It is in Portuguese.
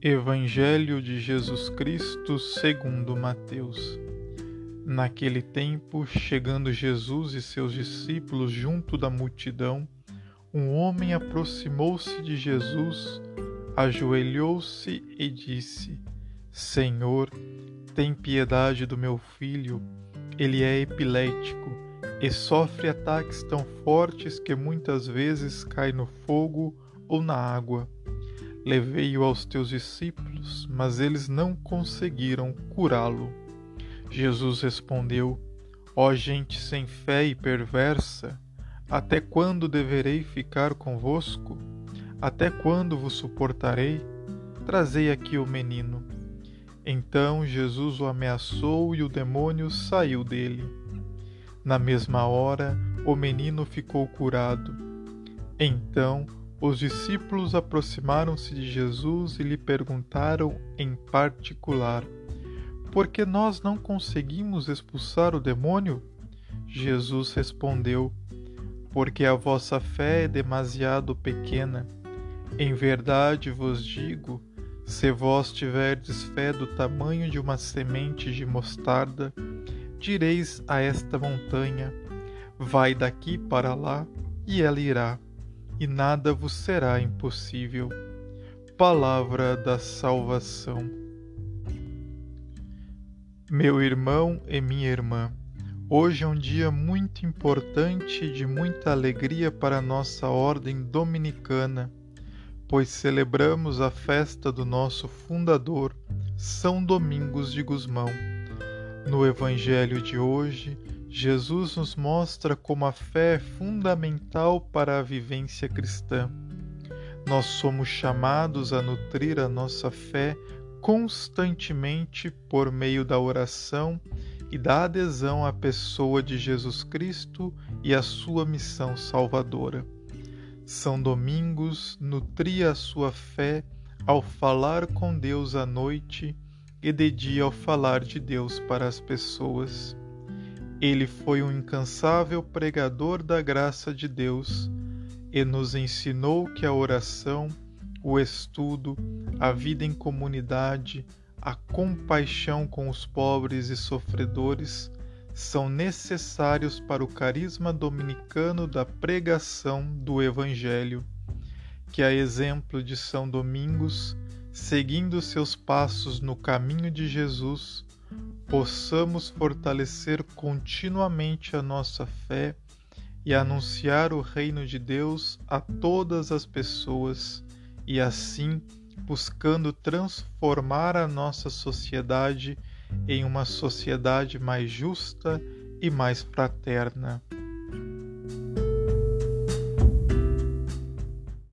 Evangelho de Jesus Cristo segundo Mateus. Naquele tempo, chegando Jesus e seus discípulos junto da multidão, um homem aproximou-se de Jesus, ajoelhou-se e disse: Senhor, tem piedade do meu filho. Ele é epilético e sofre ataques tão fortes que muitas vezes cai no fogo ou na água. Levei-o aos teus discípulos, mas eles não conseguiram curá-lo. Jesus respondeu: Ó gente sem fé e perversa, até quando deverei ficar convosco? Até quando vos suportarei? Trazei aqui o menino. Então Jesus o ameaçou e o demônio saiu dele. Na mesma hora, o menino ficou curado. Então, os discípulos aproximaram-se de Jesus e lhe perguntaram em particular: Por que nós não conseguimos expulsar o demônio? Jesus respondeu: Porque a vossa fé é demasiado pequena. Em verdade vos digo: se vós tiverdes fé do tamanho de uma semente de mostarda, direis a esta montanha: Vai daqui para lá, e ela irá e nada vos será impossível. Palavra da salvação. Meu irmão e minha irmã, hoje é um dia muito importante e de muita alegria para a nossa ordem dominicana, pois celebramos a festa do nosso fundador, São Domingos de Gusmão. No Evangelho de hoje, Jesus nos mostra como a fé é fundamental para a vivência cristã. Nós somos chamados a nutrir a nossa fé constantemente por meio da oração e da adesão à pessoa de Jesus Cristo e à sua missão salvadora. São Domingos nutria a sua fé ao falar com Deus à noite e de dia ao falar de Deus para as pessoas. Ele foi um incansável pregador da graça de Deus e nos ensinou que a oração, o estudo, a vida em comunidade, a compaixão com os pobres e sofredores são necessários para o carisma dominicano da pregação do Evangelho. Que, a exemplo de São Domingos, seguindo seus passos no caminho de Jesus, possamos fortalecer continuamente a nossa fé e anunciar o reino de Deus a todas as pessoas e assim buscando transformar a nossa sociedade em uma sociedade mais justa e mais fraterna.